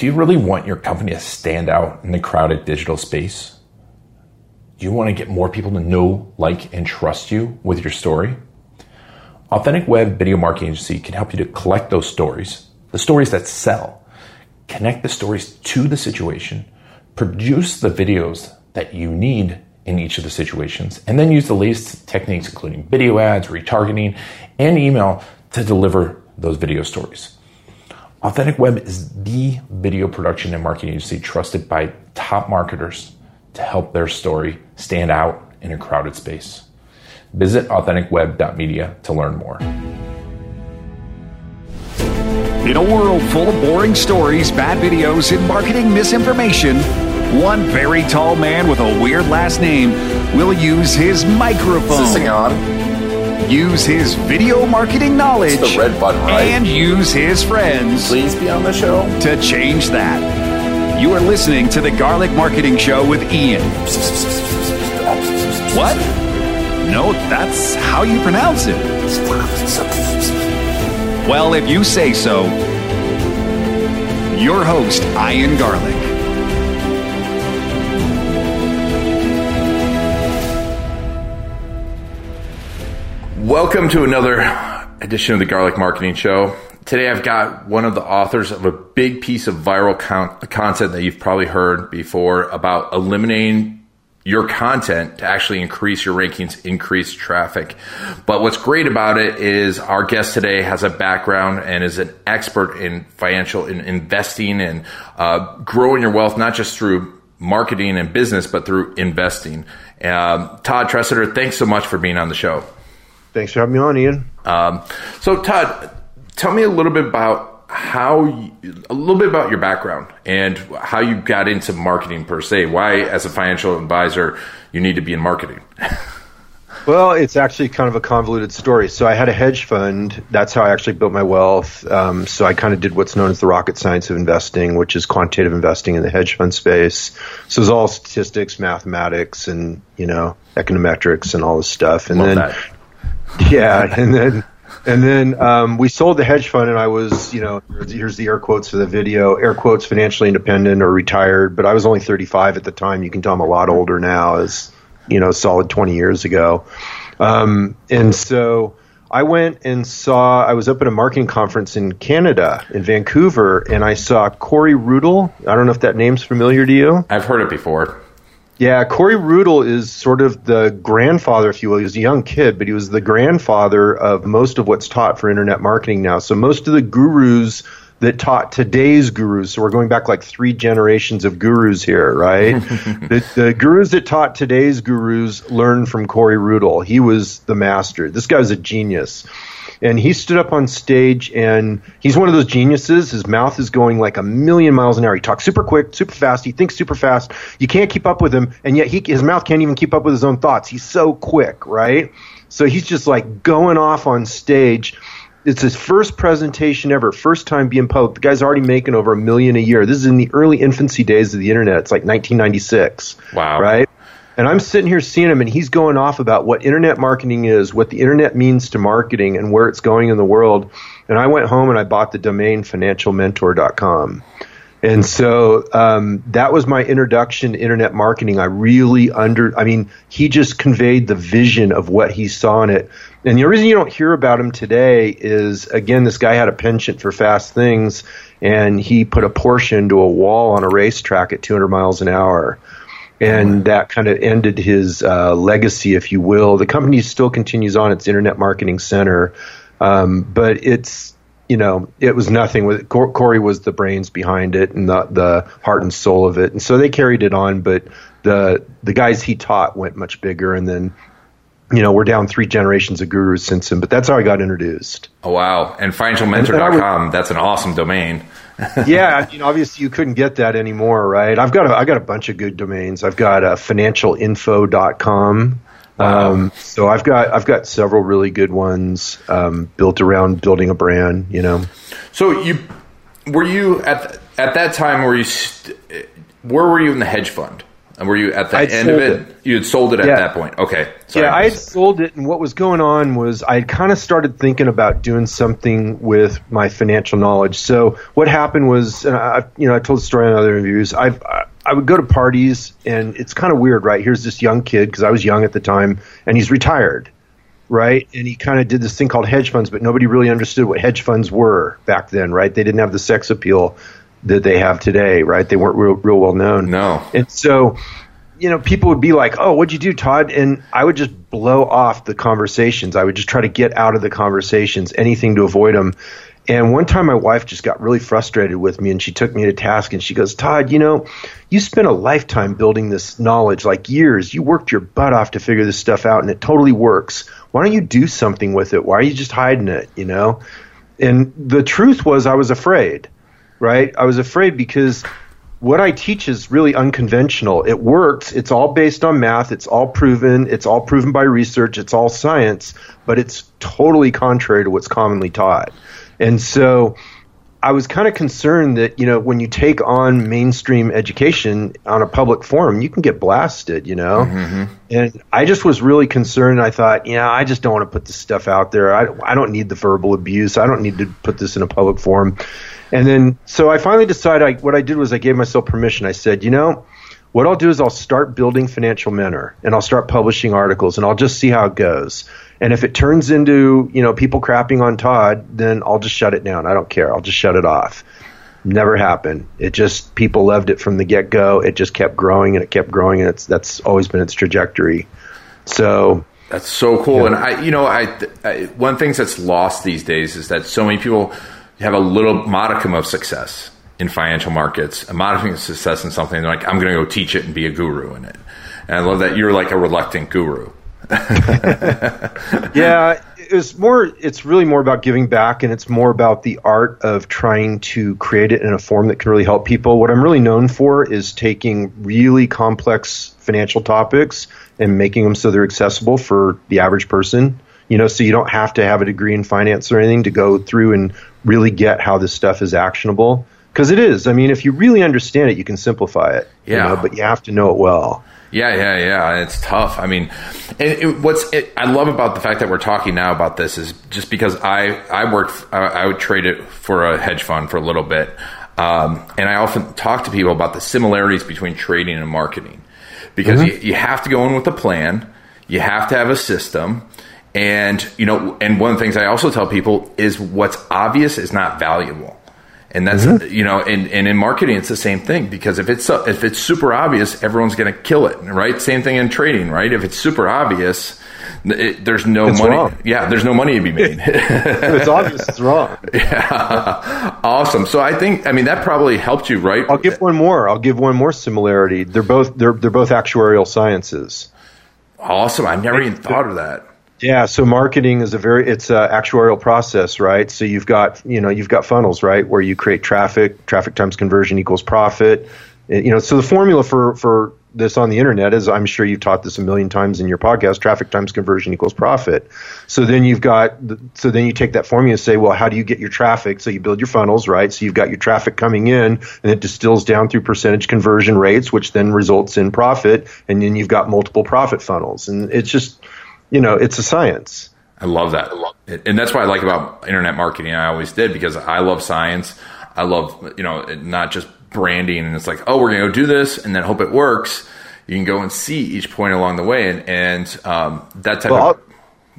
Do you really want your company to stand out in the crowded digital space? Do you want to get more people to know, like, and trust you with your story? Authentic Web Video Marketing Agency can help you to collect those stories, the stories that sell, connect the stories to the situation, produce the videos that you need in each of the situations, and then use the latest techniques, including video ads, retargeting, and email to deliver those video stories. Authentic Web is the video production and marketing agency trusted by top marketers to help their story stand out in a crowded space. Visit authenticweb.media to learn more. In a world full of boring stories, bad videos, and marketing misinformation, one very tall man with a weird last name will use his microphone. Is this thing on? Use his video marketing knowledge. It's the red button, right? And use his friends Please be on the show. to change that. You are listening to the Garlic Marketing Show with Ian. What? No, that's how you pronounce it. Well, if you say so, your host, Ian Garlic. Welcome to another edition of the Garlic Marketing Show. Today I've got one of the authors of a big piece of viral con- content that you've probably heard before about eliminating your content to actually increase your rankings, increase traffic. But what's great about it is our guest today has a background and is an expert in financial in investing and uh, growing your wealth, not just through marketing and business, but through investing. Um, Todd Tresidder, thanks so much for being on the show. Thanks for having me on, Ian. Um, so, Todd, tell me a little bit about how, you, a little bit about your background and how you got into marketing per se. Why, as a financial advisor, you need to be in marketing. Well, it's actually kind of a convoluted story. So I had a hedge fund. That's how I actually built my wealth. Um, so I kind of did what's known as the rocket science of investing, which is quantitative investing in the hedge fund space. So it's all statistics, mathematics, and you know econometrics and all this stuff. And Love then, that. yeah, and then. And then um, we sold the hedge fund, and I was, you know, here's the air quotes for the video, air quotes, financially independent or retired. But I was only 35 at the time. You can tell I'm a lot older now, as you know, solid 20 years ago. Um, and so I went and saw, I was up at a marketing conference in Canada, in Vancouver, and I saw Corey Rudl. I don't know if that name's familiar to you. I've heard it before. Yeah, Corey Rudl is sort of the grandfather, if you will. He was a young kid, but he was the grandfather of most of what's taught for internet marketing now. So most of the gurus that taught today's gurus, so we're going back like three generations of gurus here, right? the, the gurus that taught today's gurus learned from Corey Rudl. He was the master. This guy's a genius and he stood up on stage and he's one of those geniuses his mouth is going like a million miles an hour he talks super quick super fast he thinks super fast you can't keep up with him and yet he, his mouth can't even keep up with his own thoughts he's so quick right so he's just like going off on stage it's his first presentation ever, first time being public. The guy's already making over a million a year. This is in the early infancy days of the internet. It's like 1996. Wow. Right? And I'm sitting here seeing him, and he's going off about what internet marketing is, what the internet means to marketing, and where it's going in the world. And I went home and I bought the domain financialmentor.com. And so um, that was my introduction to internet marketing. I really under, I mean, he just conveyed the vision of what he saw in it. And the reason you don't hear about him today is, again, this guy had a penchant for fast things, and he put a Porsche into a wall on a racetrack at 200 miles an hour and that kind of ended his uh, legacy, if you will. The company still continues on its internet marketing center, um, but it's you know it was nothing. With Cor- Corey was the brains behind it and the the heart and soul of it, and so they carried it on. But the the guys he taught went much bigger, and then. You know, we're down three generations of gurus since him, but that's how I got introduced. Oh, wow. And financialmentor.com, that's an awesome domain. yeah, you know, obviously you couldn't get that anymore, right? I've got a, I got a bunch of good domains. I've got uh, financialinfo.com. Wow. Um, so I've got I've got several really good ones um, built around building a brand. You know. So you were you at at that time were you st- where were you in the hedge fund? And were you at the I'd end of it? it. You had sold it at Yeah. that point. Okay. Sorry, yeah, I had sold it, and what was going on was I had kind of started thinking about doing something with my financial knowledge. So what happened was, and I, you know, I told the story in other interviews. I I would go to parties, and it's kind of weird, right? Here's this young kid because I was young at the time, and he's retired, right? And he kind of did this thing called hedge funds, but nobody really understood what hedge funds were back then, right? They didn't have the sex appeal that they have today, right? They weren't real, real well known. No. And so, you know, people would be like, "Oh, what'd you do, Todd?" And I would just blow off the conversations. I would just try to get out of the conversations, anything to avoid them. And one time, my wife just got really frustrated with me, and she took me to task. And she goes, "Todd, you know, you spent a lifetime building this knowledge, like years. You worked your butt off to figure this stuff out, and it totally works. Why don't you do something with it? Why are you just hiding it? You know?" And the truth was, I was afraid right? I was afraid because what I teach is really unconventional. It works. It's all based on math. It's all proven. It's all proven by research. It's all science, but it's totally contrary to what's commonly taught. And so I was kind of concerned that, you know, when you take on mainstream education on a public forum, you can get blasted, you know? Mm-hmm. And I just was really concerned. I thought, you know, I just don't want to put this stuff out there. I, I don't need the verbal abuse. I don't need to put this in a public forum. And then, so I finally decided I, what I did was I gave myself permission. I said, you know, what I'll do is I'll start building Financial Mentor and I'll start publishing articles and I'll just see how it goes. And if it turns into, you know, people crapping on Todd, then I'll just shut it down. I don't care. I'll just shut it off. Never happened. It just people loved it from the get go. It just kept growing and it kept growing and it's that's always been its trajectory. So That's so cool. And I, you know, I, I one thing that's lost these days is that so many people have a little modicum of success in financial markets, a modicum of success in something. They're like, I'm going to go teach it and be a guru in it. And I love that you're like a reluctant guru. yeah, it's more. It's really more about giving back, and it's more about the art of trying to create it in a form that can really help people. What I'm really known for is taking really complex financial topics and making them so they're accessible for the average person. You know, so you don't have to have a degree in finance or anything to go through and really get how this stuff is actionable. Because it is. I mean, if you really understand it, you can simplify it. you Yeah. know, but you have to know it well. Yeah, yeah, yeah. It's tough. I mean, and it, what's it, I love about the fact that we're talking now about this is just because I I worked I, I would trade it for a hedge fund for a little bit, um, and I often talk to people about the similarities between trading and marketing because you, you have to go in with a plan, you have to have a system, and you know, and one of the things I also tell people is what's obvious is not valuable. And that's mm-hmm. you know, and, and in marketing it's the same thing because if it's so- if it's super obvious, everyone's going to kill it, right? Same thing in trading, right? If it's super obvious, it, there's no It's money. wrong. Yeah, there's no money to be made. If it's obvious, it's wrong. Yeah, awesome. So I think I mean that probably helped you, right? I'll give one more. I'll give one more similarity. They're both they're they're both actuarial sciences. awesome. I've never even thought of that. Yeah, so marketing is a very it's a actuarial process, right? So you've got you know you've got funnels, right, where you create traffic, traffic times conversion equals profit. Uh, You know, so the formula for for this on the internet is I'm sure you've taught this a million times in your podcast. Traffic times conversion equals profit. So then you've got so then you take that formula and say, well, how do you get your traffic? So you build your funnels, right? So you've got your traffic coming in, and it distills down through percentage conversion rates, which then results in profit, and then you've got multiple profit funnels, and it's just you know, it's a science. I love that. And that's what I like about internet marketing. I always did because I love science. I love, you know, not just branding and it's like, oh, we're going to go do this and then hope it works. You can go and see each point along the way. And, and um, that type Well, of.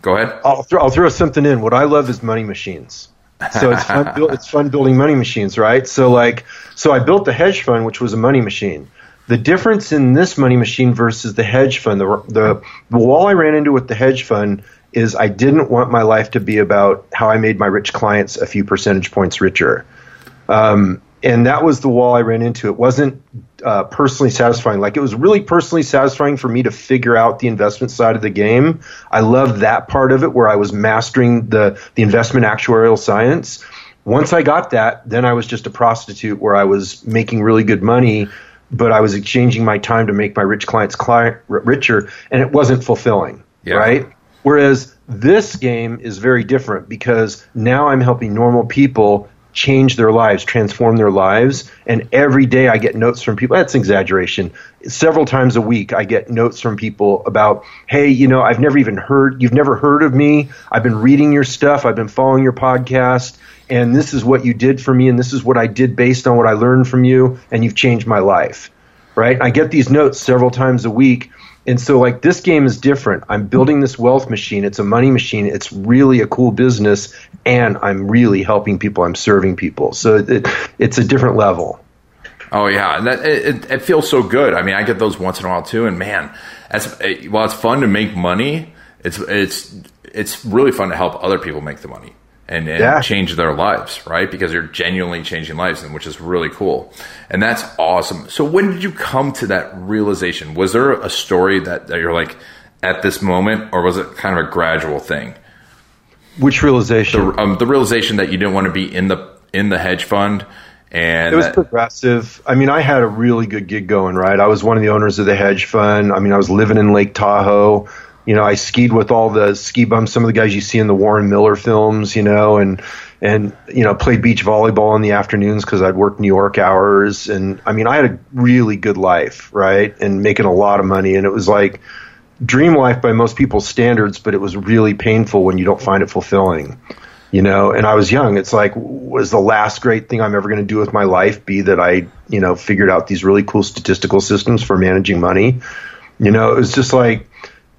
Go ahead. I'll throw, I'll throw something in. What I love is money machines. So it's fun, it's fun building money machines, right? So like, so I built the hedge fund, which was a money machine. The difference in this money machine versus the hedge fund, the, the, the wall I ran into with the hedge fund is I didn't want my life to be about how I made my rich clients a few percentage points richer. Um, and that was the wall I ran into. It wasn't uh, personally satisfying. Like it was really personally satisfying for me to figure out the investment side of the game. I loved that part of it where I was mastering the the investment actuarial science. Once I got that, then I was just a prostitute where I was making really good money, but I was exchanging my time to make my rich clients client richer, and it wasn't fulfilling. Yeah. Right? Whereas this game is very different because now I'm helping normal people change their lives, transform their lives. And every day I get notes from people. That's an exaggeration. Several times a week I get notes from people about, hey, you know, I've never even heard, you've never heard of me. I've been reading your stuff. I've been following your podcast. And this is what you did for me. And this is what I did based on what I learned from you. And you've changed my life. Right. I get these notes several times a week and so, like, this game is different. I'm building this wealth machine. It's a money machine. It's really a cool business, and I'm really helping people. I'm serving people. So it, it's a different level. Oh yeah, that it, it, feels so good. I mean, I get those once in a while too, and man, as eh, while it's fun to make money, it's it's it's really fun to help other people make the money and, and yeah. change their lives, right? Because you're genuinely changing lives, and which is really cool. And that's awesome. So when did you come to that realization? Was there a story that, that you're like at this moment, or was it kind of a gradual thing? Which realization? The, um, the realization that you didn't want to be in the in the hedge fund. And it was that, progressive. I mean, I had a really good gig going, right? I was one of the owners of the hedge fund. I mean, I was living in Lake Tahoe you know, I skied with all the ski bums, some of the guys you see in the Warren Miller films, you know, and and you know, played beach volleyball in the afternoons because I'd work New York hours, and I mean, I had a really good life, right, and making a lot of money, and it was like dream life by most people's standards, but it was really painful when you don't find it fulfilling. You know, and I was young. It's like, was the last great thing I'm ever going to do with my life be that I, you know, figured out these really cool statistical systems for managing money? You know, it was just like,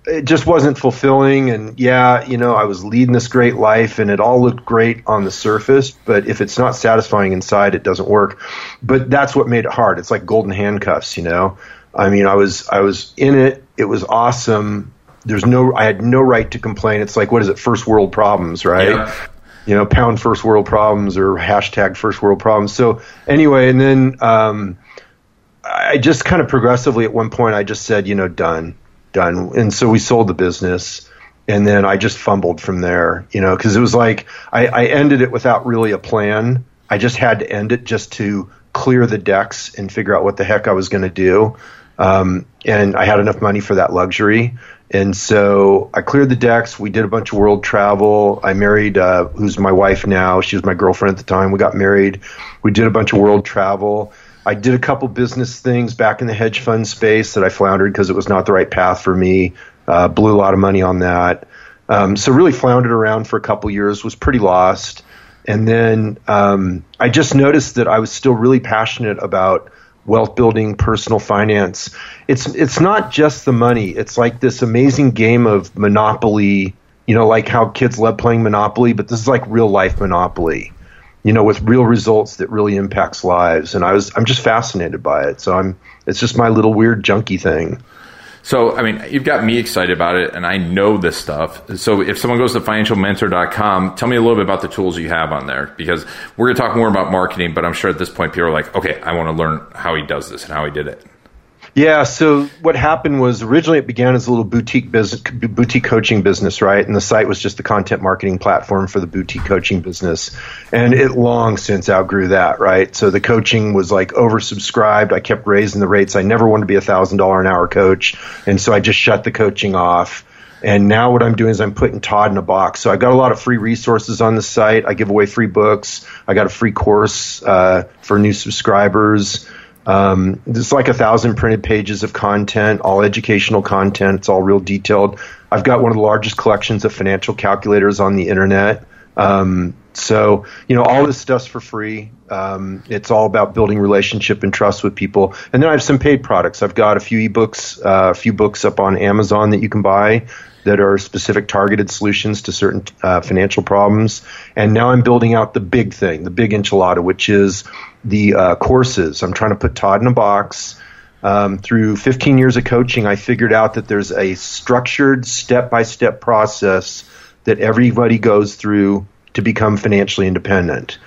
it just wasn't fulfilling. And yeah you know i was leading this great life and it all looked great on the surface but if it's not satisfying inside it doesn't work. But that's what made it hard. It's like golden handcuffs you know? I mean i was i was in it. It was awesome. There's no i had no right to complain. It's like what is it? First world problems right? Yeah. you know pound first world problems or hashtag first world problems. So anyway and then um i just kind of progressively at one point i just said you know done done. And so we sold the business. And then I just fumbled from there, you know, because it was like I, I ended it without really a plan. I just had to end it just to clear the decks and figure out what the heck I was going to do. Um, and I had enough money for that luxury. And so I cleared the decks. We did a bunch of world travel. I married, uh, who's my wife now. She was my girlfriend at the time. We got married. We did a bunch of world travel. I did a couple business things back in the hedge fund space that I floundered because it was not the right path for me. Uh, blew a lot of money on that. Um, so really floundered around for a couple years, was pretty lost. And then um, I just noticed that I was still really passionate about wealth building, personal finance. It's it's not just the money. It's like this amazing game of Monopoly. You know, like how kids love playing Monopoly, but this is like real life Monopoly you know, with real results that really impacts lives. And I was, I'm just fascinated by it. So I'm, it's just my little weird junky thing. So, I mean, you've got me excited about it, and I know this stuff. So, if someone goes to financialmentor.com, tell me a little bit about the tools you have on there because we're going to talk more about marketing, but I'm sure at this point people are like, okay, I want to learn how he does this and how he did it. Yeah. So what happened was originally it began as a little boutique business, boutique coaching business, right? And the site was just the content marketing platform for the boutique coaching business, and it long since outgrew that, right? So the coaching was like oversubscribed. I kept raising the rates. I never wanted to be a thousand dollar an hour coach, and so I just shut the coaching off. And now what I'm doing is I'm putting Todd in a box. So I got a lot of free resources on the site. I give away free books. I got a free course uh, for new subscribers. Um, there's like a thousand printed pages of content, all educational content. It's all real detailed. I've got one of the largest collections of financial calculators on the internet. Um, so, you know, all this stuff's for free. Um, it's all about building relationship and trust with people. And then I have some paid products. I've got a few ebooks, uh, a few books up on Amazon that you can buy that are specific targeted solutions to certain uh, financial problems. And now I'm building out the big thing, the big enchilada, which is the uh, courses. I'm trying to put Todd in a box. Um, through 15 years of coaching, I figured out that there's a structured step by step process that everybody goes through to become financially independent.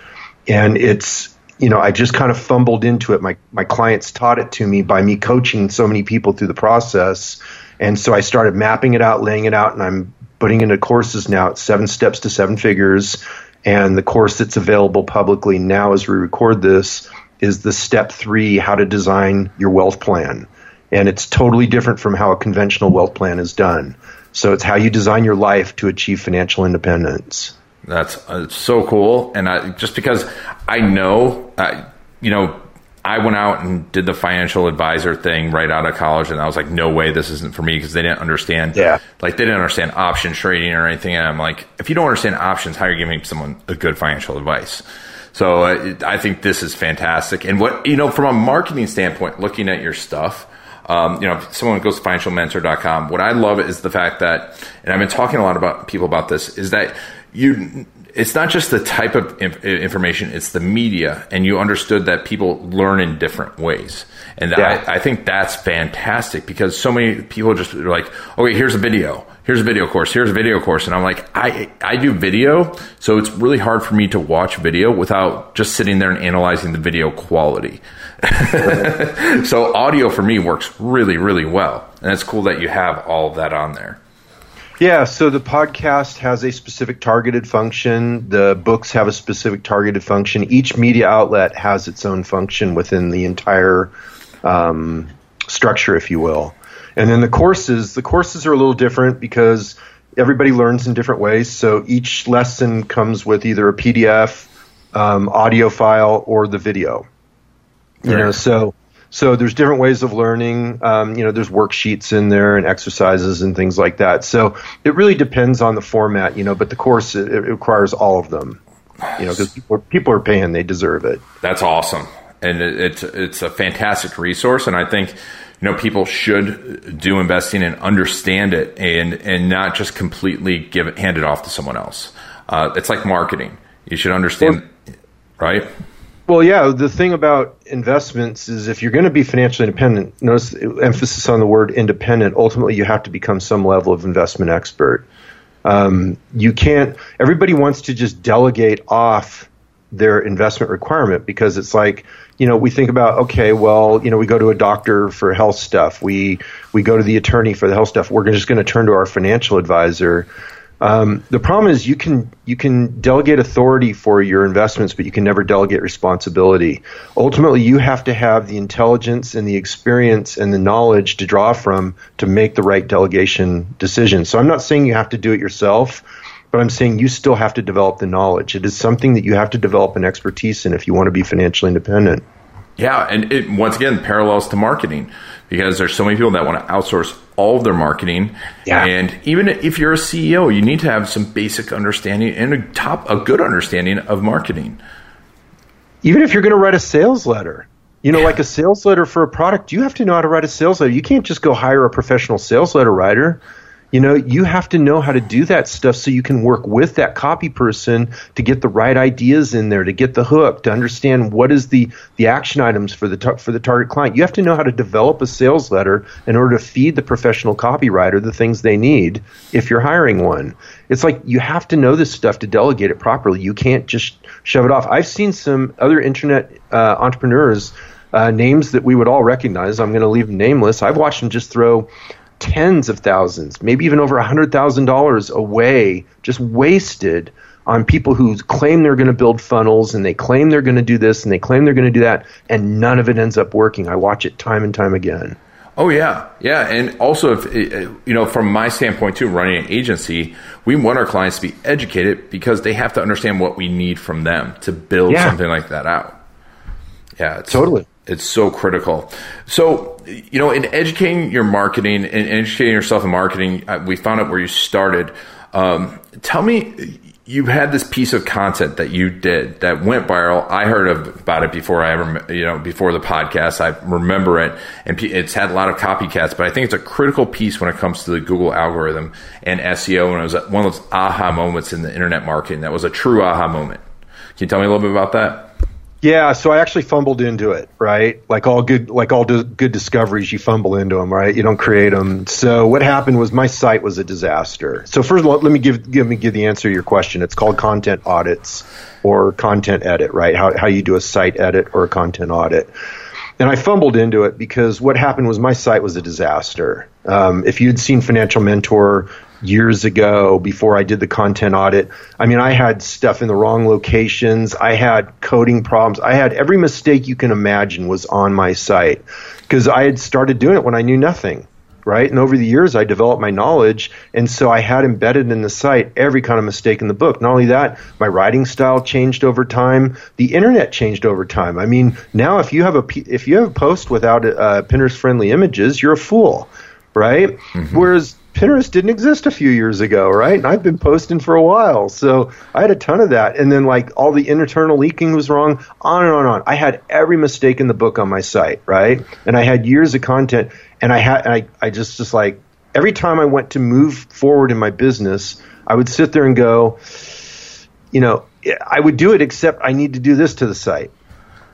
And it's, you know, I just kind of fumbled into it. My, my clients taught it to me by me coaching so many people through the process. And so I started mapping it out, laying it out, and I'm putting into courses now. It's seven steps to seven figures. And the course that's available publicly now as we record this is the step three how to design your wealth plan. And it's totally different from how a conventional wealth plan is done. So it's how you design your life to achieve financial independence. That's uh, so cool. And I, just because I know, you know, I went out and did the financial advisor thing right out of college, and I was like, no way, this isn't for me because they didn't understand. Yeah. Like, they didn't understand option trading or anything. And I'm like, if you don't understand options, how are you giving someone a good financial advice? So uh, I think this is fantastic. And what, you know, from a marketing standpoint, looking at your stuff, um, you know, if someone goes to financialmentor.com, what I love is the fact that, and I've been talking a lot about people about this, is that you it's not just the type of information it's the media and you understood that people learn in different ways. And yeah. I, I, think that's fantastic because so many people just are like okay here's a video. Here's a video course. Here's a video course. And i'm like i i do video so it's really hard for me to watch video without just sitting there and analyzing the video quality. So audio for me works really really well. And it's cool that you have all of that on there yeah, so the podcast has a specific targeted function. The books have a specific targeted function. Each media outlet has its own function within the entire um, structure, if you will. And then the courses, the courses are a little different because everybody learns in different ways. So each lesson comes with either a PDF, um, audio file, or the video. You know, so so there's different ways of learning. Um, you know, there's worksheets in there and exercises and things like that. So it really depends on the format, you know, but the course, it, it requires all of them, you know, because people, people, are paying, they deserve it. That's awesome. And it, it's, it's a fantastic resource. And I think, you know, people should do investing and understand it and, and not just completely give it, hand it off to someone else. Uh, it's like marketing. You should understand, well, right? Well, yeah. The thing about investments is if you're going to be financially independent, notice the emphasis on the word independent. Ultimately, you have to become some level of investment expert. Um, you can't. Everybody wants to just delegate off their investment requirement because it's like you know we think about okay well you know we go to a doctor for health stuff we we go to the attorney for the health stuff we're just going to turn to our financial advisor um, the problem is you can you can delegate authority for your investments, but you can never delegate responsibility. Ultimately, you have to have the intelligence and the experience and the knowledge to draw from to make the right delegation decision. So I'm not saying you have to do it yourself, but I'm saying you still have to develop the knowledge. It is something that you have to develop an expertise in if you want to be financially independent. Yeah, and it once again parallels to marketing because there's so many people that want to outsource all of their marketing. Yeah. And even if you're a CEO, you need to have some basic understanding and a top a good understanding of marketing. Even if you're going to write a sales letter, you know, yeah. like a sales letter for a product, you have to know how to write a sales letter. You can't just go hire a professional sales letter writer. You know, you have to know how to do that stuff so you can work with that copy person to get the right ideas in there, to get the hook, to understand what is the the action items for the tar- for the target client. You have to know how to develop a sales letter in order to feed the professional copywriter the things they need if you're hiring one. It's like you have to know this stuff to delegate it properly. You can't just shove it off. I've seen some other internet uh, entrepreneurs uh, names that we would all recognize. I'm going to leave them nameless. I've watched them just throw tens of thousands, maybe even over a $100,000 away, just wasted on people who claim they're going to build funnels and they claim they're going to do this and they claim they're going to do that, and none of it ends up working. I watch it time and time again. Oh yeah, yeah, and also if eh, eh, you know, from my standpoint too, running an agency, we want our clients to be educated because they have to understand what we need from them to build yeah. something like that out. Yeah, totally. It's so critical. So, you know, in educating your marketing and educating yourself in marketing, uh, we found out where you started. Um, tell me, you had this piece of content that you did that went viral. I heard of, about it before I ever, you know, before the podcast. I remember it, and it's had a lot of copycats. But I think it's a critical piece when it comes to the Google algorithm and SEO. And it was one of those aha moments in the internet marketing. That was a true aha moment. Can you tell me a little bit about that? Yeah, so I actually fumbled into it, right? Like all good, like all do, good discoveries, you fumble into them, right? You don't create them. So what happened was my site was a disaster. So first of all, let me give, give me give the answer to your question. It's called content audits or content edit, right? How how you do a site edit or a content audit. And I fumbled into it because what happened was my site was a disaster. Um, if you'd seen Financial Mentor years ago before I did the content audit. I mean, I had stuff in the wrong locations. I had coding problems. I had every mistake you can imagine was on my site because I had started doing it when I knew nothing. right? And over the years, I developed my knowledge, and so I had embedded in the site every kind of mistake in the book. Not only that, my writing style changed over time. The internet changed over time. I mean, now if you have a if you have a post without uh, Pinterest friendly images, you're a fool, right? Mm-hmm. Whereas Pinterest didn't exist a few years ago, right? And I've been posting for a while. So I had a ton of that. And then like all the internal linking was wrong, on and on and on. I had every mistake in the book on my site, right? And I had years of content and I had, and I, I just, just like every time I went to move forward in my business, I would sit there and go, you know, I would do it except I need to do this to the site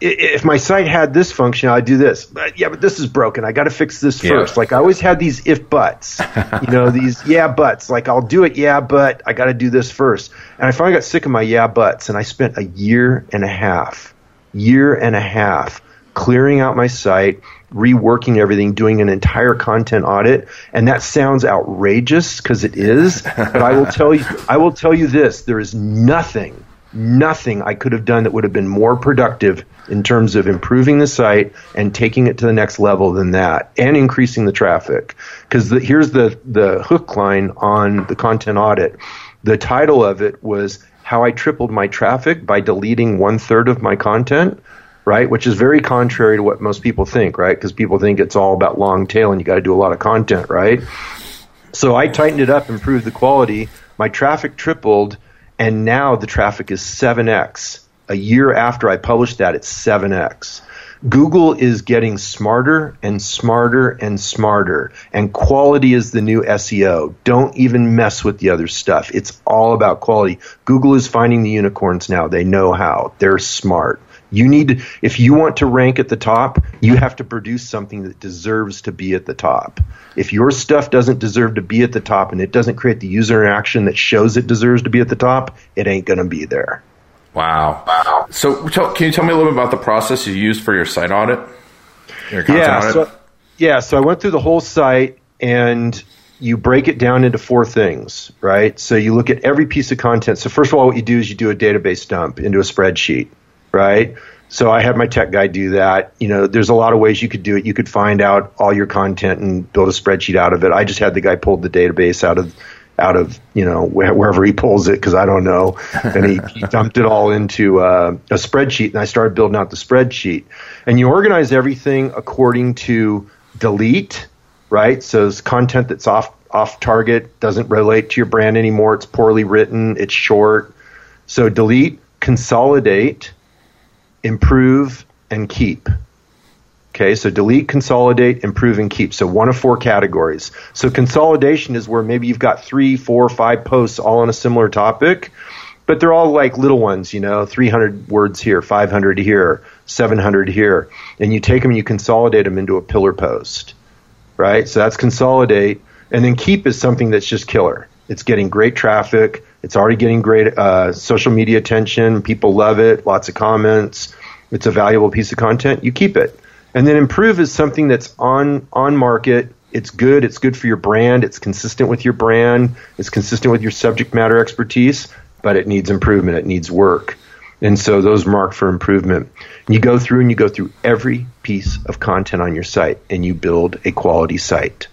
if my site had this function, I'd do this. But yeah, but this is broken. I got to fix this yeah. first. Like I always had these if buts, you know, these yeah buts. Like I'll do it, yeah, but I got to do this first. And I finally got sick of my yeah buts, and I spent a year and a half, year and a half clearing out my site, reworking everything, doing an entire content audit. And that sounds outrageous because it is. But I will tell you, I will tell you this: there is nothing nothing I could have done that would have been more productive in terms of improving the site and taking it to the next level than that and increasing the traffic. Because here's the, the hook line on the content audit. The title of it was How I Tripled My Traffic by Deleting One Third of My Content. Right, which is very contrary to what most people think, right? Because people think it's all about long tail and you got to do a lot of content, right? So I tightened it up, improved the quality. My traffic tripled, and now the traffic is 7x. A year after I published that, it's 7x. Google is getting smarter and smarter and smarter, and quality is the new SEO. Don't even mess with the other stuff. It's all about quality. Google is finding the unicorns now. They know how. They're smart. You need, if you want to rank at the top, you have to produce something that deserves to be at the top. If your stuff doesn't deserve to be at the top and it doesn't create the user interaction that shows it deserves to be at the top, it ain't going to be there. Wow. Wow. So, tell, can you tell me a little bit about the process you used for your site audit? Your yeah. Audit? So, yeah. So I went through the whole site and you break it down into four things, right? So you look at every piece of content. So first of all, what you do is you do a database dump into a spreadsheet right? So I had my tech guy do that. You know, there's a lot of ways you could do it. You could find out all your content and build a spreadsheet out of it. I just had the guy pull the database out of out of you know wherever he pulls it because I don't know, and he, he dumped it all into uh, a spreadsheet, and I started building out the spreadsheet. And you organize everything according to delete, right? So it's content that's off off target doesn't relate to your brand anymore. It's poorly written. It's short. So delete, consolidate improve, and keep. Okay, so delete, consolidate, improve, and keep. So one of four categories. So consolidation is where maybe you've got three, four, five posts all on a similar topic, but they're all like little ones, you know, 300 words here, 500 here, 700 here. And you take them and you consolidate them into a pillar post, right? So that's consolidate. And then keep is something that's just killer. It's getting great traffic. It's already getting great uh, social media attention. People love it. Lots of comments. It's a valuable piece of content. You keep it. And then improve is something that's on on market. It's good. It's good for your brand. It's consistent with your brand. It's consistent with your subject matter expertise, but it needs improvement. It needs work. And so those mark for improvement. You go through and you go through every piece of content on your site and you build a quality site.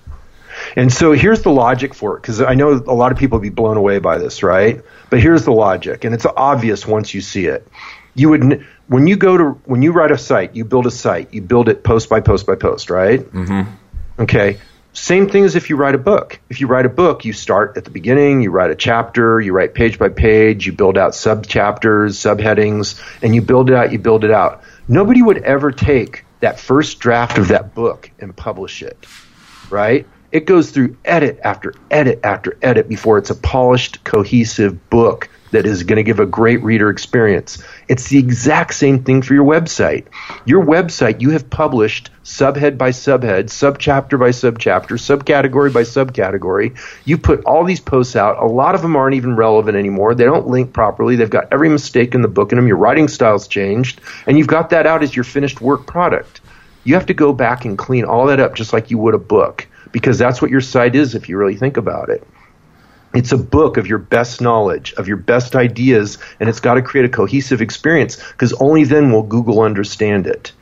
And so here's the logic for it, because I know a lot of people be blown away by this, right? But here's the logic, and it's obvious once you see it. You would when you go to when you write a site, you build a site, you build it post by post by post, right? Mm-hmm. Okay. Same thing as if you write a book. If you write a book, you start at the beginning, you write a chapter, you write page by page, you build out sub chapters, subheadings, and you build it out, you build it out. Nobody would ever take that first draft of that book and publish it, right? It goes through edit after edit after edit before it's a polished, cohesive book that is going to give a great reader experience. It's the exact same thing for your website. Your website, you have published subhead by subhead, subchapter by subchapter, subcategory by subcategory. You put all these posts out. A lot of them aren't even relevant anymore. They don't link properly. They've got every mistake in the book in them. Your writing style's changed, and you've got that out as your finished work product. You have to go back and clean all that up just like you would a book because that's what your site is if you really think about it. It's a book of your best knowledge, of your best ideas, and it's got to create a cohesive experience because only then will Google understand it.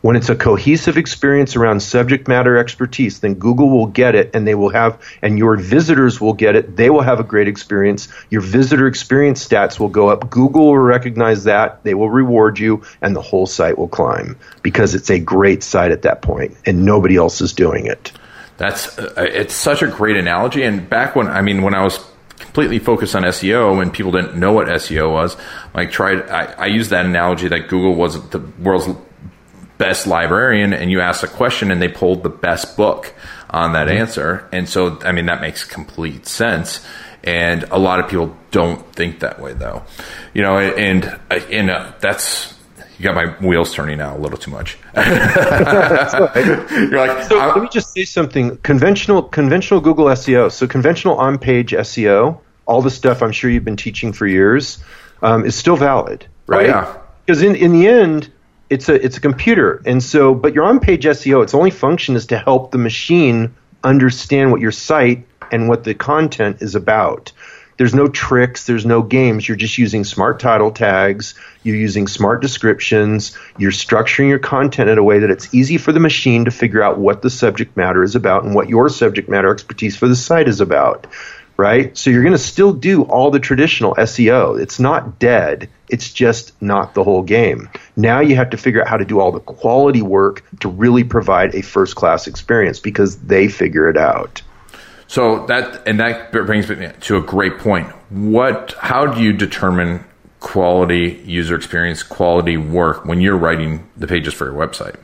When it's a cohesive experience around subject matter expertise, then Google will get it and they will have, and your visitors will get it. They will have a great experience. Your visitor experience stats will go up. Google will recognize that. They will reward you and the whole site will climb because it's a great site at that point and nobody else is doing it. That's, uh, it's such a great analogy. And back when, I mean, when I was completely focused on SEO and people didn't know what SEO was, like tried, I, I used that analogy that Google was the world's best librarian and you asked a question and they pulled the best book on that mm-hmm. answer. And so, I mean, that makes complete sense. And a lot of people don't think that way, though. You know, and and uh, that's you got my wheels turning now a little too much. You're like, so let me just say something. Conventional conventional Google SEO. So conventional on page SEO, all the stuff I'm sure you've been teaching for years, um, is still valid, oh, right? Oh, yeah. Because in in the end, it's a it's a computer, and so but your on page SEO, its only function is to help the machine understand what your site and what the content is about. There's no tricks, there's no games. You're just using smart title tags, you're using smart descriptions, you're structuring your content in a way that it's easy for the machine to figure out what the subject matter is about and what your subject matter expertise for the site is about right? So you're going to still do all the traditional SEO. It's not dead. It's just not the whole game. Now you have to figure out how to do all the quality work to really provide a first class experience because they figure it out. So that and that brings me to a great point. What how do you determine quality user experience, quality work when you're writing the pages for your website?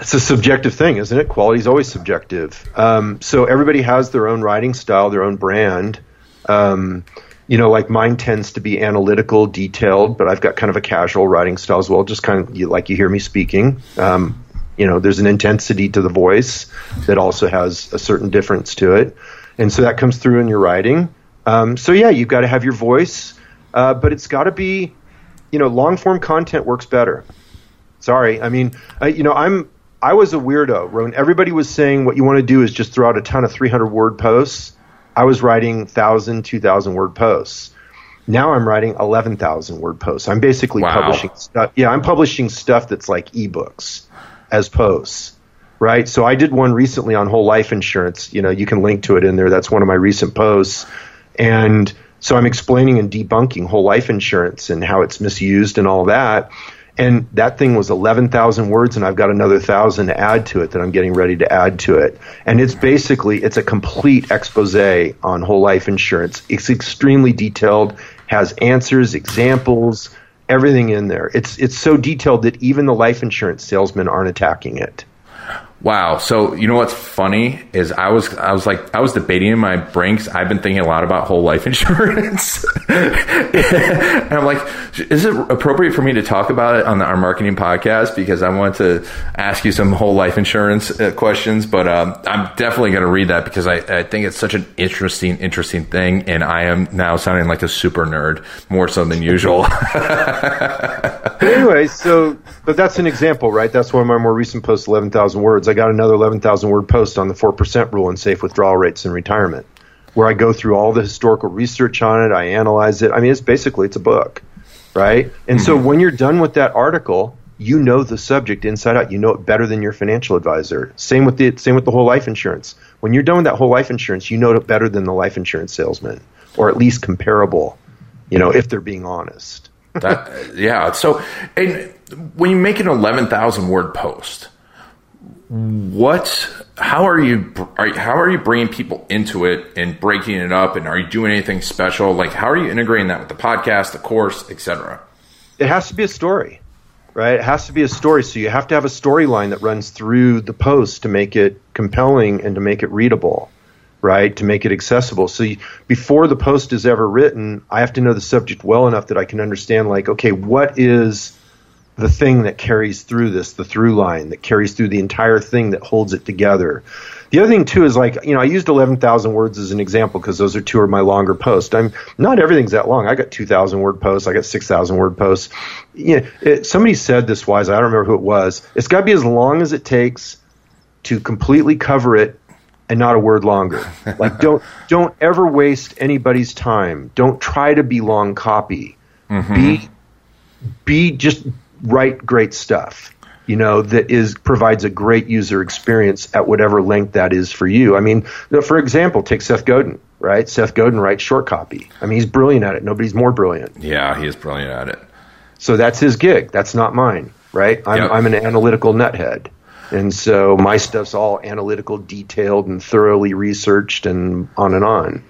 it's a subjective thing, isn't it? Quality is always subjective. Um, so everybody has their own writing style, their own brand. Um, you know, like mine tends to be analytical, detailed, but I've got kind of a casual writing style as well, just kind of like you hear me speaking. Um, you know, there's an intensity to the voice that also has a certain difference to it. And so that comes through in your writing. Um, so yeah, you've got to have your voice, uh, but it's got to be, you know, long form content works better. Sorry. I mean, I, you know, I'm I was a weirdo. When everybody was saying what you want to do is just throw out a ton of 300 word posts, I was writing 1,000, 2,000 word posts. Now I'm writing 11,000 word posts. I'm basically wow. publishing stuff. Yeah, I'm publishing stuff that's like ebooks as posts, right? So I did one recently on whole life insurance. You know, you can link to it in there. That's one of my recent posts. And so I'm explaining and debunking whole life insurance and how it's misused and all that. And that thing was 11,000 words, and I've got another thousand to add to it that I'm getting ready to add to it. And it's basically it's a complete expose on whole life insurance. It's extremely detailed, has answers, examples, everything in there. It's it's so detailed that even the life insurance salesmen aren't attacking it. Wow. So you know what's funny is I was I was like I was debating in my brains. I've been thinking a lot about whole life insurance, and I'm like, is it appropriate for me to talk about it on the, our marketing podcast? Because I want to ask you some whole life insurance uh, questions, but um, I'm definitely going to read that because I, I think it's such an interesting interesting thing, and I am now sounding like a super nerd more so than usual. anyway, so but that's an example, right? That's one of my more recent posts, eleven thousand words. I got another 11,000 word post on the 4% rule and safe withdrawal rates in retirement, where I go through all the historical research on it. I analyze it. I mean, it's basically, it's a book, right? And mm-hmm. so when you're done with that article, you know the subject inside out. You know it better than your financial advisor. Same with the, same with the whole life insurance. When you're done with that whole life insurance, you know it better than the life insurance salesman, or at least comparable, you know, if they're being honest. That, yeah. So, and when you make an 11,000 word post, what how are you are, how are you bringing people into it and breaking it up? And are you doing anything special? Like how are you integrating that with the podcast the course etc it has to be a story right? It has to be a story. So you have to have a storyline that runs through the post to make it compelling and to make it readable right to make it accessible so you, before the post is ever written i have to know the subject well enough that i can understand like okay what is the thing that carries through this, the through line that carries through the entire thing that holds it together. The other thing too is like, you know, I used 11,000 words as an example because those are two of my longer posts. I'm not everything's that long. I got 2,000 word posts. I got 6,000 word posts. You know, it, somebody said this wise. I don't remember who it was. It's got to be as long as it takes to completely cover it and not a word longer. like don't don't ever waste anybody's time. Don't try to be long copy. Mm-hmm. Be be just write great stuff. you know, that is provides a great user experience at whatever length that is for you. I mean, for example, take Seth Godin, right? Seth Godin writes short copy. I mean, he's brilliant at it. Nobody's more brilliant. Yeah, he is brilliant at it. So that's his gig. That's not mine, right? I'm, Yep. I'm an analytical nuthead. And so my stuff's all analytical, detailed, and thoroughly researched and on and on.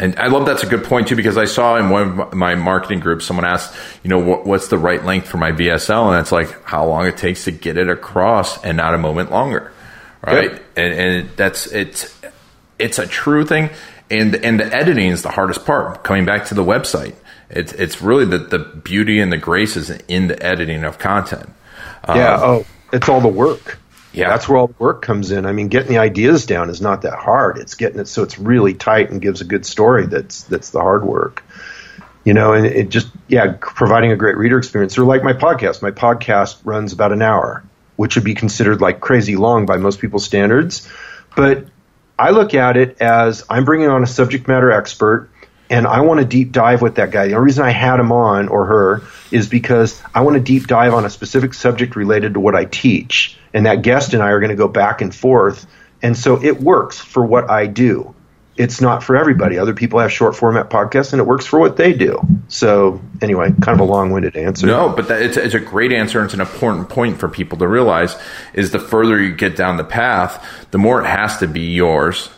And I love that's a good point too because I saw in one of my marketing groups someone asked, you know, what, what's the right length for my VSL, and it's like how long it takes to get it across and not a moment longer, right? Yep. And, and that's it's it's a true thing, and and the editing is the hardest part. Coming back to the website, it's it's really the the beauty and the grace is in the editing of content. yeah. Um, oh, it's all the work. Yeah. That's where all the work comes in. I mean, getting the ideas down is not that hard. It's getting it so it's really tight and gives a good story. That's that's the hard work. You know, and it just yeah, providing a great reader experience. Or like my podcast. My podcast runs about an hour, which would be considered like crazy long by most people's standards. But I look at it as I'm bringing on a subject matter expert and I want to deep dive with that guy. The only reason I had him on or her is because I want to deep dive on a specific subject related to what I teach. And that guest and I are going to go back and forth. And so it works for what I do. It's not for everybody. Other people have short format podcasts and it works for what they do. So anyway, kind of a long winded answer. No, but that, it's, it's a great answer. and It's an important point for people to realize is the further you get down the path, the more it has to be yours.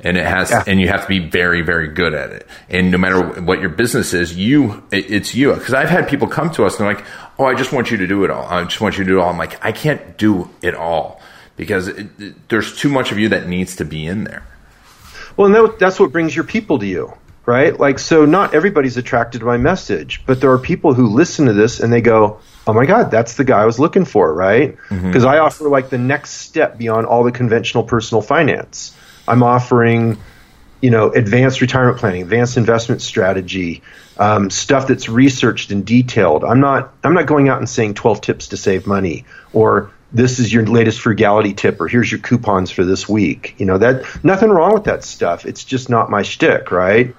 And it has, Yeah. and you have to be very, very good at it. And no matter what your business is, you, it, it's you. Because I've had people come to us and they're like, "Oh, I just want you to do it all. I just want you to do it all." I'm like, I can't do it all because it, it, there's too much of you that needs to be in there. Well, and that, that's what brings your people to you, right? Like, so not everybody's attracted to my message, but there are people who listen to this and they go, "Oh my God, that's the guy I was looking for," right? Mm-hmm. Because I offer like the next step beyond all the conventional personal finance. I'm offering, you know, advanced retirement planning, advanced investment strategy, um, stuff that's researched and detailed. I'm not I'm not going out and saying 12 tips to save money or this is your latest frugality tip or here's your coupons for this week. You know that nothing wrong with that stuff. It's just not my shtick, right?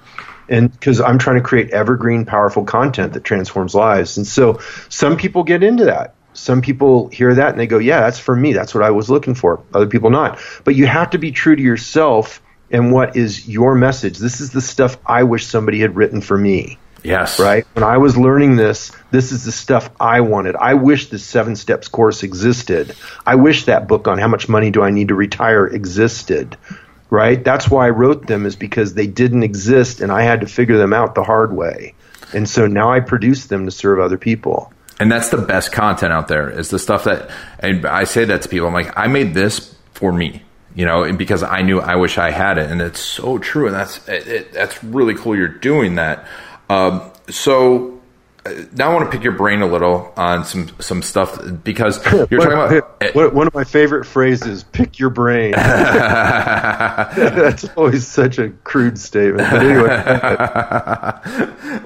And because I'm trying to create evergreen, powerful content that transforms lives. And so some people get into that. Some people hear that and they go, yeah, that's for me. That's what I was looking for. Other people not. But you have to be true to yourself and what is your message. This is the stuff I wish somebody had written for me Yes. right? When I was learning this, this is the stuff I wanted. I wish the seven steps course existed. I wish that book on how much money do I need to retire existed, right? That's why I wrote them is because they didn't exist and I had to figure them out the hard way. And so now I produce them to serve other people. And that's the best content out there is the stuff that, and I say that to people. I'm like, I made this for me, you know, because I knew I wish I had it. And it's so true. And that's, it, it, that's really cool. You're doing that. Um, so now I want to pick your brain a little on some, some stuff because you're talking about, One- one of my favorite phrases, pick your brain. That's always such a crude statement. But anyway,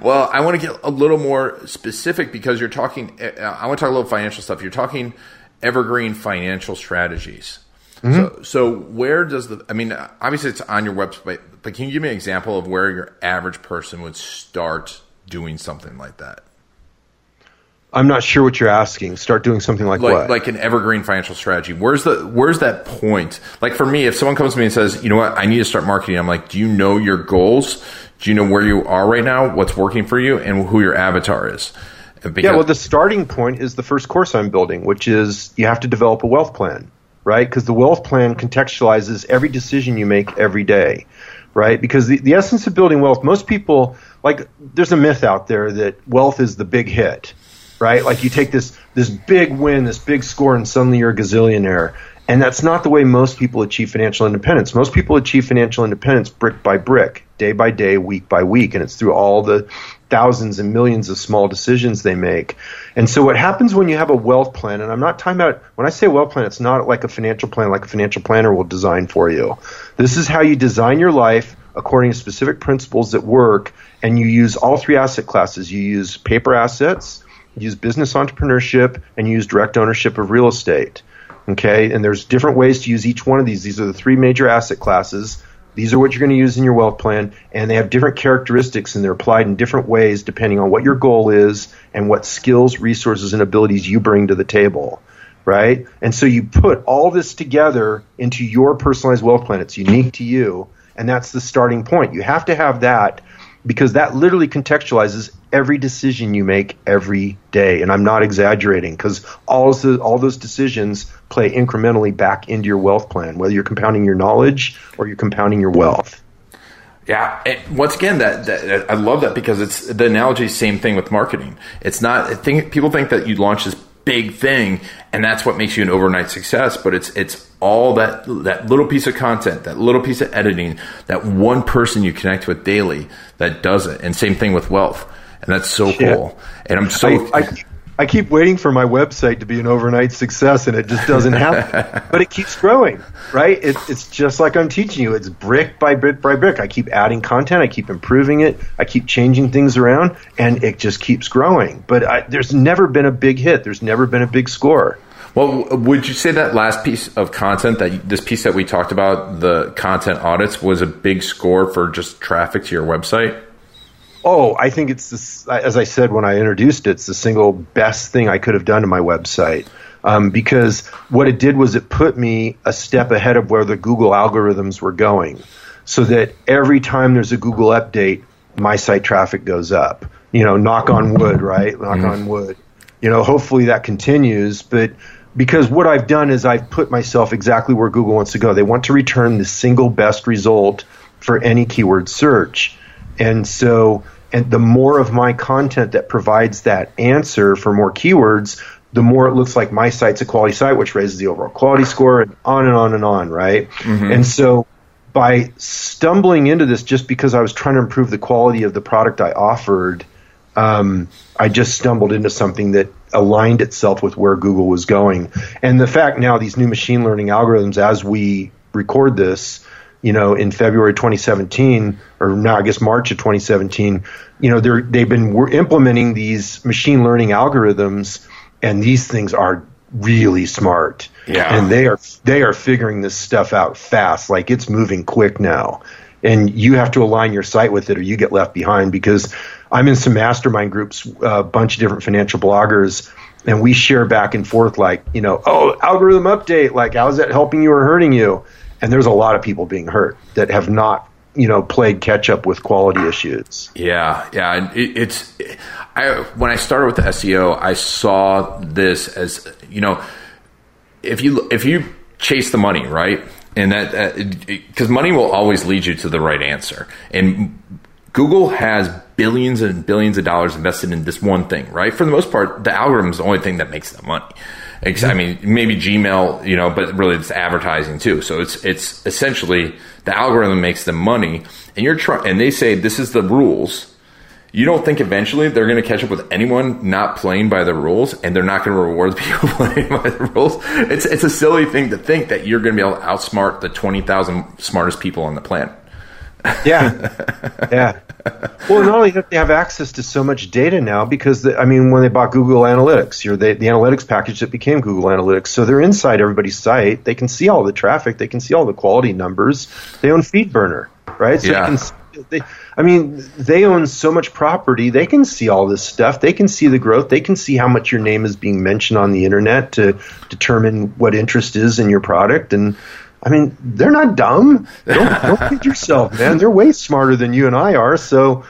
Well, I want to get a little more specific because you're talking. uh, I want to talk a little financial stuff. You're talking evergreen financial strategies. So, so where does the? I mean, obviously it's on your website, but can you give me an example of where your average person would start doing something like that? I'm not sure what you're asking. Start doing something like, Like, what? like an evergreen financial strategy. Where's the where's that point? Like for me, if someone comes to me and says, you know what, I need to start marketing, I'm like, do you know your goals? Do you know where you are right now? What's working for you, and who your avatar is? Because, Yeah, well, the starting point is the first course I'm building, which is you have to develop a wealth plan, right? Because the wealth plan contextualizes every decision you make every day, right? Because the, the essence of building wealth, most people, like, there's a myth out there that wealth is the big hit, right? Like, you take this, this big win, this big score, and suddenly you're a gazillionaire. And that's not the way most people achieve financial independence. Most people achieve financial independence brick by brick, day by day, week by week, and it's through all the thousands and millions of small decisions they make. And so what happens when you have a wealth plan, and I'm not talking about when I say wealth plan, it's not like a financial plan like a financial planner will design for you. This is how you design your life according to specific principles that work, and you use all three asset classes. You use paper assets, use business entrepreneurship, and use direct ownership of real estate. Okay, and there's different ways to use each one of these. These are the three major asset classes. These are what you're going to use in your wealth plan, and they have different characteristics and they're applied in different ways depending on what your goal is and what skills, resources, and abilities you bring to the table. right? And so you put all this together into your personalized wealth plan. It's unique to you, and that's the starting point. You have to have that because that literally contextualizes every decision you make every day. And I'm not exaggerating because all those, all those decisions play incrementally back into your wealth plan, whether you're compounding your knowledge or you're compounding your wealth. Yeah, and once again, that, that, I love that because it's the analogy. Same thing with marketing. It's not. Think people think that you launch this big thing and that's what makes you an overnight success. But it's it's all that that little piece of content that little piece of editing that one person you connect with daily that does it. And same thing with wealth. And that's so yeah. cool. And i'm so I, I, I keep waiting for my website to be an overnight success, and it just doesn't happen. but it keeps growing, right? It, it's just like I'm teaching you. It's brick by brick by brick. I keep adding content. I keep improving it. I keep changing things around, and it just keeps growing. But I, there's never been a big hit. There's never been a big score. Well, would you say that last piece of content that this piece that we talked about, the content audits, was a big score for just traffic to your website? Oh, I think it's this, as I said when I introduced it, it's the single best thing I could have done to my website. Um, because what it did was it put me a step ahead of where the Google algorithms were going, so that every time there's a Google update, my site traffic goes up. You know, knock on wood, right? Knock mm-hmm. on wood. You know, hopefully that continues, but because what I've done is I've put myself exactly where Google wants to go. They want to return the single best result for any keyword search. And so and the more of my content that provides that answer for more keywords, the more it looks like my site's a quality site, which raises the overall quality score, and on and on and on, right? Mm-hmm. And so by stumbling into this just because I was trying to improve the quality of the product I offered, um, I just stumbled into something that aligned itself with where Google was going. And the fact now these new machine learning algorithms, as we record this, you know, in February 2017, or now I guess March of 2017, you know, they're, they've been implementing these machine learning algorithms, and these things are really smart. Yeah. And they are they are figuring this stuff out fast. Like it's moving quick now. And you have to align your site with it or you get left behind because I'm in some mastermind groups, a bunch of different financial bloggers, and we share back and forth like, you know, oh, algorithm update, like how's that helping you or hurting you? And there's a lot of people being hurt that have not you know played catch up with quality issues. Yeah yeah it, it's i when i started with the seo i saw this as you know if you if you chase the money right and that because money will always lead you to the right answer. And google has billions and billions of dollars invested in this one thing right for the most part the algorithm is the only thing that makes the money I mean, maybe Gmail, you know, but really it's advertising too. So it's it's essentially the algorithm makes them money, and you're trying, and they say this is the rules. You don't think eventually they're going to catch up with anyone not playing by the rules, and they're not going to reward the people playing by the rules. It's it's a silly thing to think that you're going to be able to outsmart the twenty thousand smartest people on the planet. Yeah, yeah. Well, not only that they have access to so much data now, because the, I mean, when they bought Google Analytics, you're the, the analytics package that became Google Analytics, so they're inside everybody's site. They can see all the traffic, they can see all the quality numbers. They own FeedBurner, right? So yeah. They, I mean, they own so much property. They can see all this stuff. They can see the growth. They can see how much your name is being mentioned on the internet to determine what interest is in your product. And I mean, they're not dumb. Don't, don't kid yourself, man. They're way smarter than you and I are. So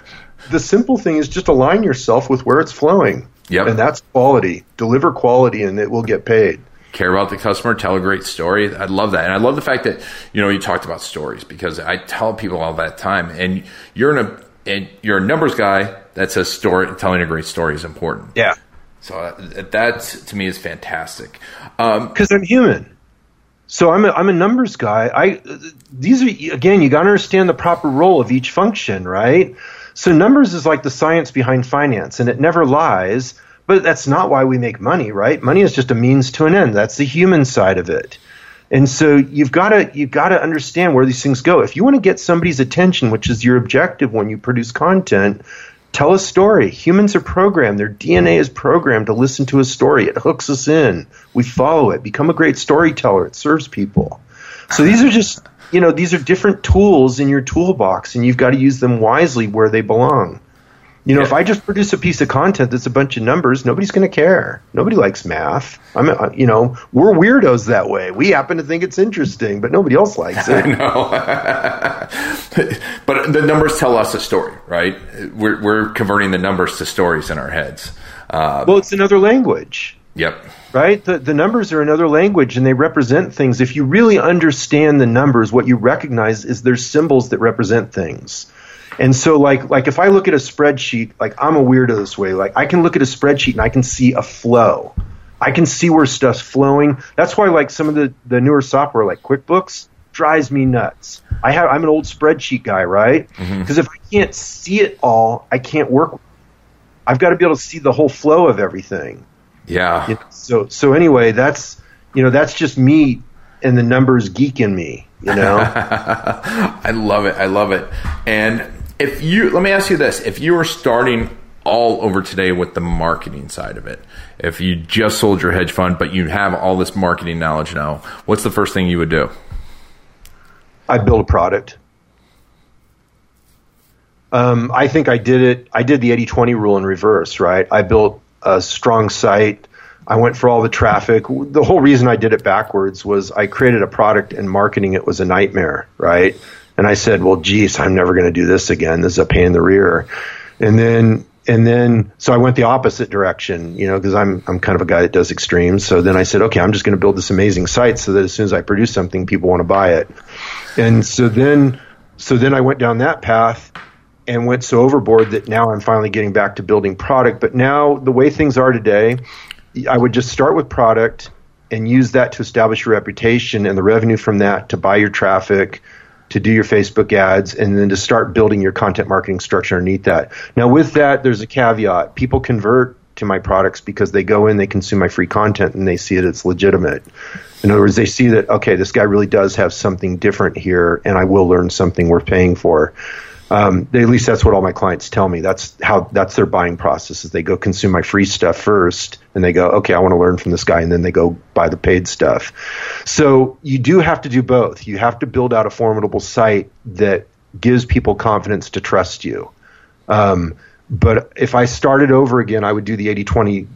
the simple thing is just align yourself with where it's flowing. Yep. And that's quality. Deliver quality and it will get paid. Care about the customer, tell a great story. I love that. And I love the fact that, you know, you talked about stories because I tell people all that time and you're in a, and you're a numbers guy that says story, telling a great story is important. Yeah. So uh, that to me is fantastic. Because um, I'm human. So I'm a, I'm a numbers guy. I these are again you got to understand the proper role of each function, right? So numbers is like the science behind finance, and it never lies. But that's not why we make money, right? Money is just a means to an end. That's the human side of it. And so you've got to you've got to understand where these things go. If you want to get somebody's attention, which is your objective when you produce content, tell a story. Humans are programmed, their DNA is programmed to listen to a story. It hooks us in. We follow it. Become a great storyteller. It serves people. So these are just, you know, these are different tools in your toolbox, and you've got to use them wisely where they belong. You know, yeah. if I just produce a piece of content that's a bunch of numbers, nobody's going to care. Nobody likes math. I'm, uh, you know, we're weirdos that way. We happen to think it's interesting, but nobody else likes it. I know. but the numbers tell us a story, right? We're, we're converting the numbers to stories in our heads. Uh, well, it's another language. Yep. Right? The, the numbers are another language and they represent things. If you really understand the numbers, what you recognize is there's symbols that represent things. And so like like if I look at a spreadsheet, like I'm a weirdo this way. Like I can look at a spreadsheet and I can see a flow. I can see where stuff's flowing. That's why like some of the, the newer software like QuickBooks drives me nuts. I have I'm an old spreadsheet guy, right? Because mm-hmm. if I can't see it all, I can't work. I've got to be able to see the whole flow of everything. Yeah. You know, so so anyway, that's you know that's just me and the numbers geek in me. You know. I love it. I love it. And if you let me ask you this: if you were starting all over today with the marketing side of it, if you just sold your hedge fund but you have all this marketing knowledge now, what's the first thing you would do? I build a product. Um, I think I did it. I did the 80 20 rule in reverse, right? I built a strong site. I went for all the traffic. The whole reason I did it backwards was I created a product and marketing it was a nightmare, right? And I said, well, geez, I'm never going to do this again. This is a pain in the rear. And then, and then, so I went the opposite direction, you know, because I'm, I'm kind of a guy that does extremes. So then I said, okay, I'm just going to build this amazing site so that as soon as I produce something, people want to buy it. And so then, so then I went down that path and went so overboard that now I'm finally getting back to building product. But now the way things are today, I would just start with product and use that to establish your reputation and the revenue from that to buy your traffic, to do your Facebook ads, and then to start building your content marketing structure underneath that. Now, with that, there's a caveat. People convert to my products because they go in, they consume my free content, and they see that it's legitimate. In other words, they see that okay, this guy really does have something different here, and I will learn something worth paying for. Um, they, at least that's what all my clients tell me. That's how that's their buying process. Is they go consume my free stuff first, and they go, okay, I want to learn from this guy, and then they go buy the paid stuff. So you do have to do both. You have to build out a formidable site that gives people confidence to trust you. Um, but if I started over again, I would do the 80 20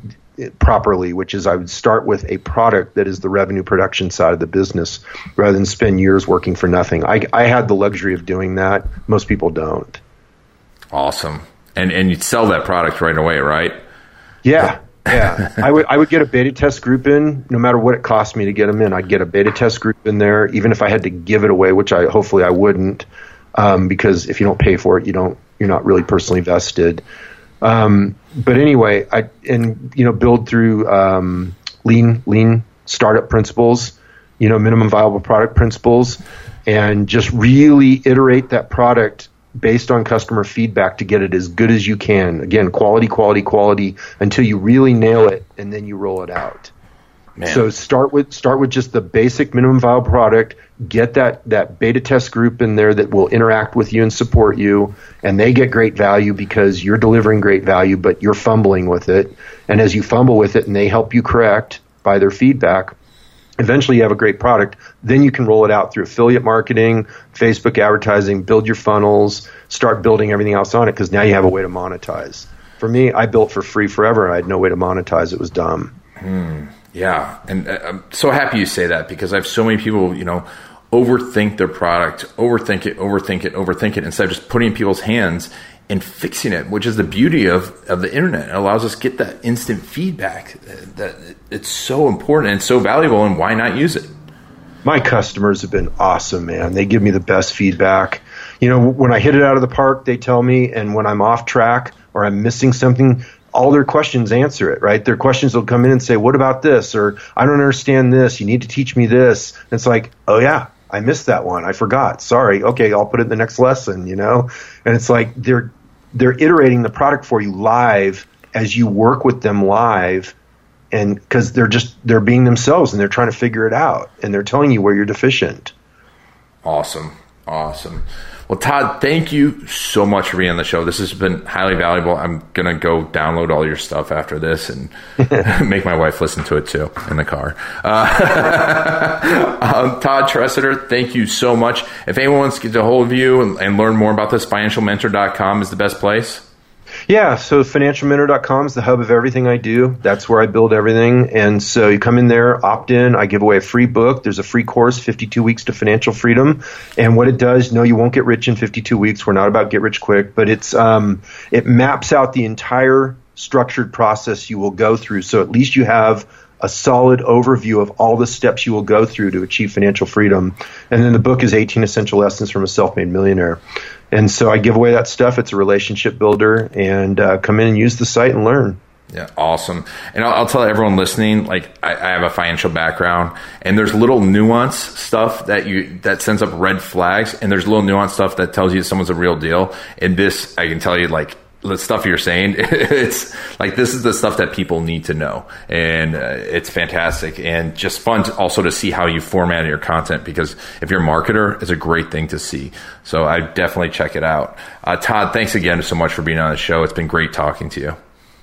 properly, which is I would start with a product that is the revenue production side of the business rather than spend years working for nothing. I, I had the luxury of doing that. Most people don't. Awesome. And and you'd sell that product right away, right? Yeah. yeah, I would I would get a beta test group in, no matter what it cost me to get them in. I'd get a beta test group in there, even if I had to give it away, which I hopefully I wouldn't, um, because if you don't pay for it, you don't you're not really personally vested. Um, but anyway, I and you know build through um, lean lean startup principles, you know minimum viable product principles, and just really iterate that product based on customer feedback to get it as good as you can. Again, quality, quality, quality until you really nail it, and then you roll it out. Man. So start with start with just the basic minimum viable product. Get that that beta test group in there that will interact with you and support you, and they get great value because you're delivering great value, but you're fumbling with it. And as you fumble with it, and they help you correct by their feedback, eventually you have a great product. Then you can roll it out through affiliate marketing, Facebook advertising, build your funnels, start building everything else on it because now you have a way to monetize. For me, I built for free forever, and I had no way to monetize. It was dumb. Hmm. Yeah, and uh, I'm so happy you say that because I have so many people, you know, overthink their product, overthink it, overthink it, overthink it, instead of just putting in people's hands and fixing it, which is the beauty of, of the internet. It allows us to get that instant feedback. That it's so important and so valuable, and why not use it? My customers have been awesome, man. They give me the best feedback. You know, when I hit it out of the park, they tell me, and when I'm off track or I'm missing something, all their questions answer it, right? Their questions will come in and say, "What about this?" or "I don't understand this. You need to teach me this." And it's like, "Oh yeah, I missed that one. I forgot. Sorry. Okay, I'll put it in the next lesson." You know, and it's like they're they're iterating the product for you live as you work with them live, and because they're just they're being themselves and they're trying to figure it out and they're telling you where you're deficient. Awesome, awesome. Well, Todd, thank you so much for being on the show. This has been highly valuable. I'm gonna go download all your stuff after this and make my wife listen to it too in the car. Uh, um, Todd Tresidder, thank you so much. If anyone wants to get a hold of you and, and learn more about this, financialmentor.com is the best place. Yeah, so financialmentor.com is the hub of everything I do. That's where I build everything. And so you come in there, opt in, I give away a free book. There's a free course, 52 Weeks to Financial Freedom. And what it does, no, you won't get rich in 52 weeks. We're not about get rich quick, but it's um, it maps out the entire structured process you will go through. So at least you have a solid overview of all the steps you will go through to achieve financial freedom. And then the book is 18 Essential Lessons from a Self-Made Millionaire. And so I give away that stuff. It's a relationship builder, and uh, come in and use the site and learn. Yeah, awesome. And I'll, I'll, tell everyone listening, like I, I, have a financial background, and there's little nuance stuff that you that sends up red flags, and there's little nuance stuff that tells you someone's a real deal. And this, I can tell you, like the stuff you're saying it's like this is the stuff that people need to know. And uh, it's fantastic and just fun to also to see how you format your content because if you're a marketer it's a great thing to see. So i definitely check it out. Uh, todd thanks again so much for being on the show. It's been great talking to you.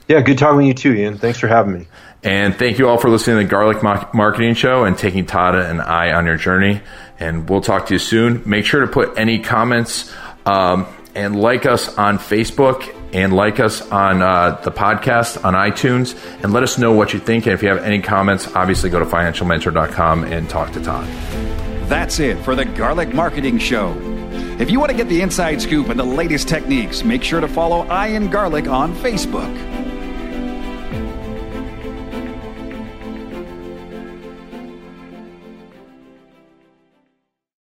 Yeah good talking to you too ian. Thanks for having me. And thank you all for listening to the garlic marketing show and taking todd and i on your journey. And we'll talk to you soon. Make sure to put any comments um, and like us on Facebook and like us on uh, the podcast on iTunes and let us know what you think. And if you have any comments, obviously go to financialmentor.com and talk to Todd. That's it for the Garlic Marketing Show. If you want to get the inside scoop and the latest techniques, make sure to follow Ian Garlic on Facebook.